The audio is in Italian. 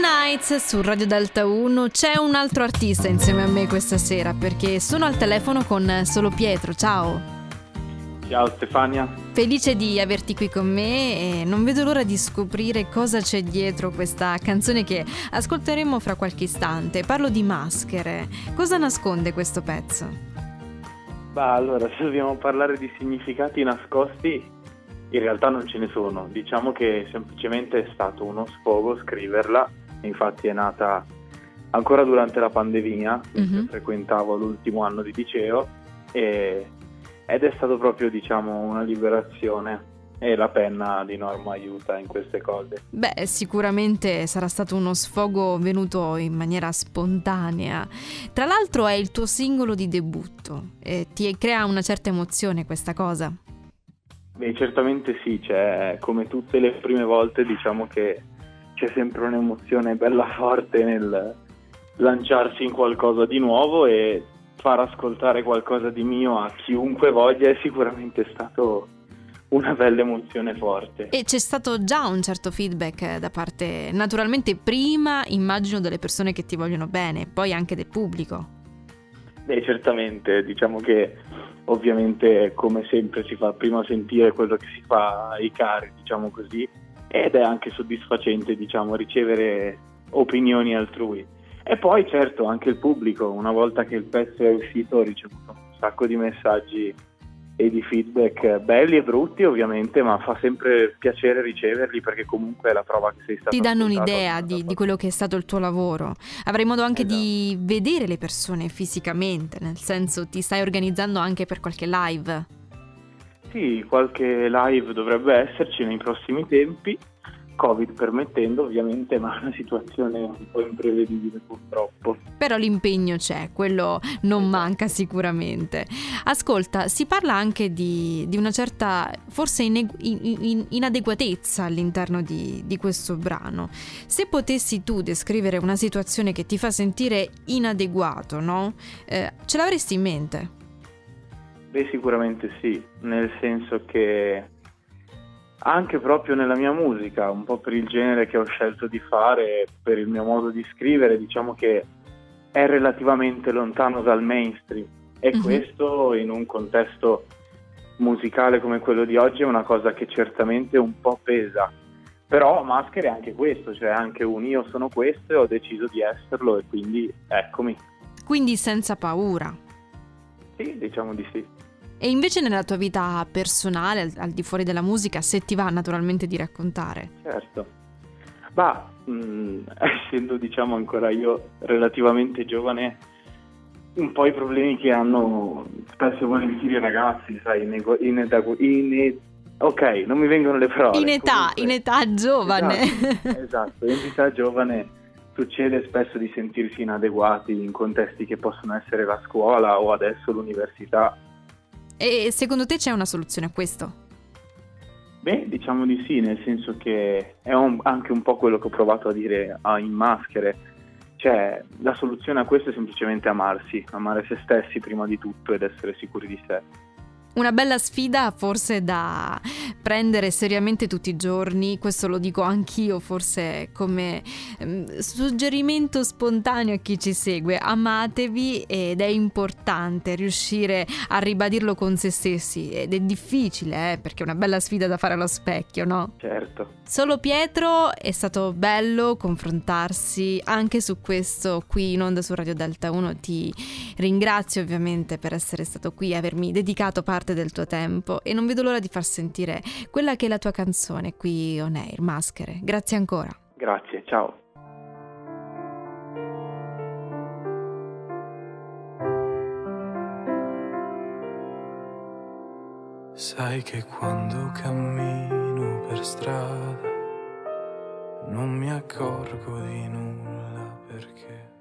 Nights su Radio Delta 1 c'è un altro artista insieme a me questa sera perché sono al telefono con Solo Pietro. Ciao. Ciao Stefania. Felice di averti qui con me e non vedo l'ora di scoprire cosa c'è dietro questa canzone che ascolteremo fra qualche istante. Parlo di maschere. Cosa nasconde questo pezzo? Bah, allora, se dobbiamo parlare di significati nascosti, in realtà non ce ne sono, diciamo che semplicemente è stato uno sfogo scriverla, infatti è nata ancora durante la pandemia, mm-hmm. frequentavo l'ultimo anno di liceo e, ed è stato proprio diciamo una liberazione e la penna di norma aiuta in queste cose. Beh, sicuramente sarà stato uno sfogo venuto in maniera spontanea. Tra l'altro è il tuo singolo di debutto e ti crea una certa emozione questa cosa. Beh, certamente sì, cioè, come tutte le prime volte diciamo che c'è sempre un'emozione bella forte nel lanciarsi in qualcosa di nuovo e far ascoltare qualcosa di mio a chiunque voglia è sicuramente stato una bella emozione forte. E c'è stato già un certo feedback da parte, naturalmente prima immagino delle persone che ti vogliono bene, poi anche del pubblico. Beh, certamente, diciamo che ovviamente come sempre si fa prima sentire quello che si fa ai cari, diciamo così, ed è anche soddisfacente, diciamo, ricevere opinioni altrui. E poi certo anche il pubblico, una volta che il pezzo è uscito, ho ricevuto un sacco di messaggi e di feedback belli e brutti ovviamente, ma fa sempre piacere riceverli perché comunque è la prova che sei stato. Ti danno un'idea di, di, quello che è stato il tuo lavoro. Avrai modo anche esatto. di vedere le persone fisicamente, nel senso ti stai organizzando anche per qualche live. Sì, qualche live dovrebbe esserci nei prossimi tempi Covid permettendo ovviamente, ma è una situazione un po' imprevedibile purtroppo. Però l'impegno c'è, quello non manca sicuramente. Ascolta, si parla anche di, di una certa, forse in, in, inadeguatezza all'interno di, di questo brano. Se potessi tu descrivere una situazione che ti fa sentire inadeguato, no? Eh, ce l'avresti in mente? Beh, sicuramente sì, nel senso che anche proprio nella mia musica, un po' per il genere che ho scelto di fare, per il mio modo di scrivere, diciamo che è relativamente lontano dal mainstream e mm-hmm. questo in un contesto musicale come quello di oggi è una cosa che certamente un po' pesa. Però Maschere è anche questo, cioè anche un io sono questo e ho deciso di esserlo e quindi eccomi. Quindi senza paura. Sì, diciamo di sì. E invece nella tua vita personale, al, al, di fuori della musica, se ti va naturalmente di raccontare? Certo. Ma mh, mm, essendo diciamo ancora io relativamente giovane, un po' i problemi che hanno spesso e volentieri i ragazzi, sai, in, in, in, ok, non mi vengono le parole. In età, comunque. in età giovane. Esatto, esatto, in età giovane succede spesso di sentirsi inadeguati in contesti che possono essere la scuola o adesso l'università e secondo te c'è una soluzione a questo? Beh, diciamo di sì, nel senso che è un, anche un po' quello che ho provato a dire a, in maschere. Cioè, la soluzione a questo è semplicemente amarsi, amare se stessi prima di tutto ed essere sicuri di sé. Una bella sfida forse da prendere seriamente tutti i giorni, questo lo dico anch'io forse come um, suggerimento spontaneo a chi ci segue, amatevi ed è importante riuscire a ribadirlo con se stessi ed è difficile eh, perché è una bella sfida da fare allo specchio, no? Certo. Solo Pietro è stato bello confrontarsi anche su questo qui in onda su Radio Delta 1, ti ringrazio ovviamente per essere stato qui e avermi dedicato parte parte del tuo tempo e non vedo l'ora di far sentire quella che è la tua canzone qui on air, Maschere. Grazie ancora. Grazie, ciao. Sai che quando cammino per strada non mi accorgo di nulla perché